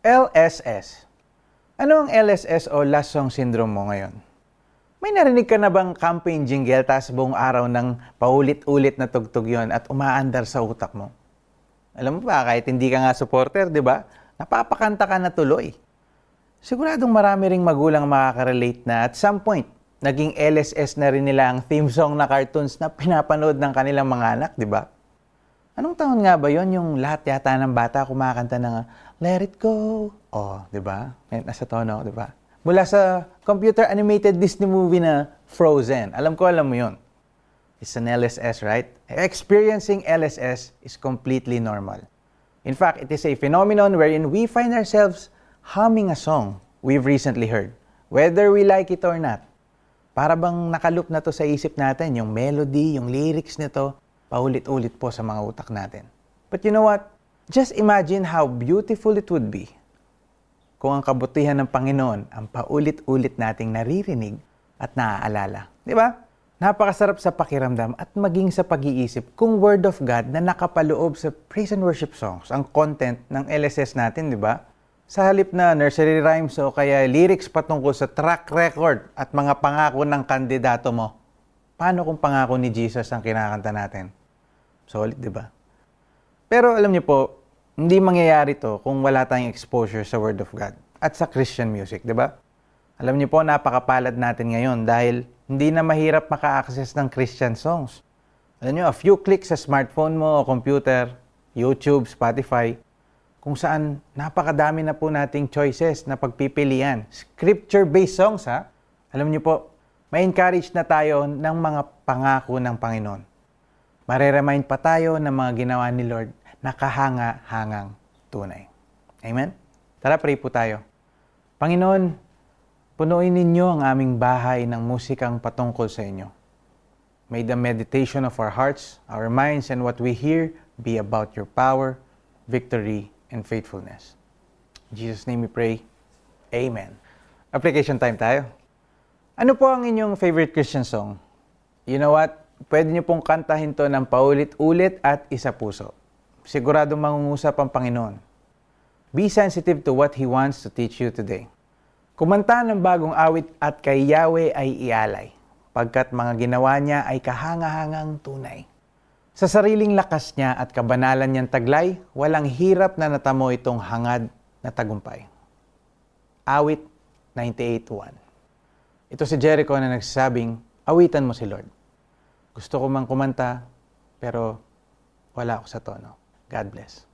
LSS. Ano ang LSS o Last Song Syndrome mo ngayon? May narinig ka na bang campaign jingle tapos buong araw ng paulit-ulit na tugtog yon at umaandar sa utak mo? Alam mo ba, kahit hindi ka nga supporter, di ba? Napapakanta ka na tuloy. Siguradong marami ring magulang makaka-relate na at some point, naging LSS na rin nila ang theme song na cartoons na pinapanood ng kanilang mga anak, di ba? Anong taon nga ba yon yung lahat yata ng bata kumakanta ng Let It Go? Oh, di ba? Nasa tono, di ba? Mula sa computer animated Disney movie na Frozen. Alam ko, alam mo yon. It's an LSS, right? Experiencing LSS is completely normal. In fact, it is a phenomenon wherein we find ourselves humming a song we've recently heard, whether we like it or not. Para bang nakaloop na to sa isip natin, yung melody, yung lyrics nito, paulit-ulit po sa mga utak natin. But you know what? Just imagine how beautiful it would be kung ang kabutihan ng Panginoon ang paulit-ulit nating naririnig at naaalala. Di ba? Napakasarap sa pakiramdam at maging sa pag-iisip kung Word of God na nakapaloob sa praise and worship songs, ang content ng LSS natin, di ba? Sa halip na nursery rhymes o kaya lyrics patungkol sa track record at mga pangako ng kandidato mo. Paano kung pangako ni Jesus ang kinakanta natin? Solid, di ba? Pero alam niyo po, hindi mangyayari to kung wala tayong exposure sa Word of God at sa Christian music, di ba? Alam niyo po, napakapalad natin ngayon dahil hindi na mahirap maka-access ng Christian songs. Alam niyo, a few clicks sa smartphone mo o computer, YouTube, Spotify, kung saan napakadami na po nating choices na pagpipilian. Scripture-based songs, ha? Alam niyo po, may encourage na tayo ng mga pangako ng Panginoon. Mareremind pa tayo ng mga ginawa ni Lord nakahanga-hangang tunay. Amen? Tara, pray po tayo. Panginoon, punuin ninyo ang aming bahay ng musikang patungkol sa inyo. May the meditation of our hearts, our minds, and what we hear be about your power, victory, and faithfulness. In Jesus' name we pray. Amen. Application time tayo. Ano po ang inyong favorite Christian song? You know what? Pwede niyo pong kantahin to ng paulit-ulit at isa puso siguradong mangungusap ang Panginoon. Be sensitive to what He wants to teach you today. Kumanta ng bagong awit at kay Yahweh ay ialay, pagkat mga ginawa niya ay kahanga-hangang tunay. Sa sariling lakas niya at kabanalan niyang taglay, walang hirap na natamo itong hangad na tagumpay. Awit 98.1 Ito si Jericho na nagsasabing, awitan mo si Lord. Gusto ko mang kumanta, pero wala ako sa tono. God bless.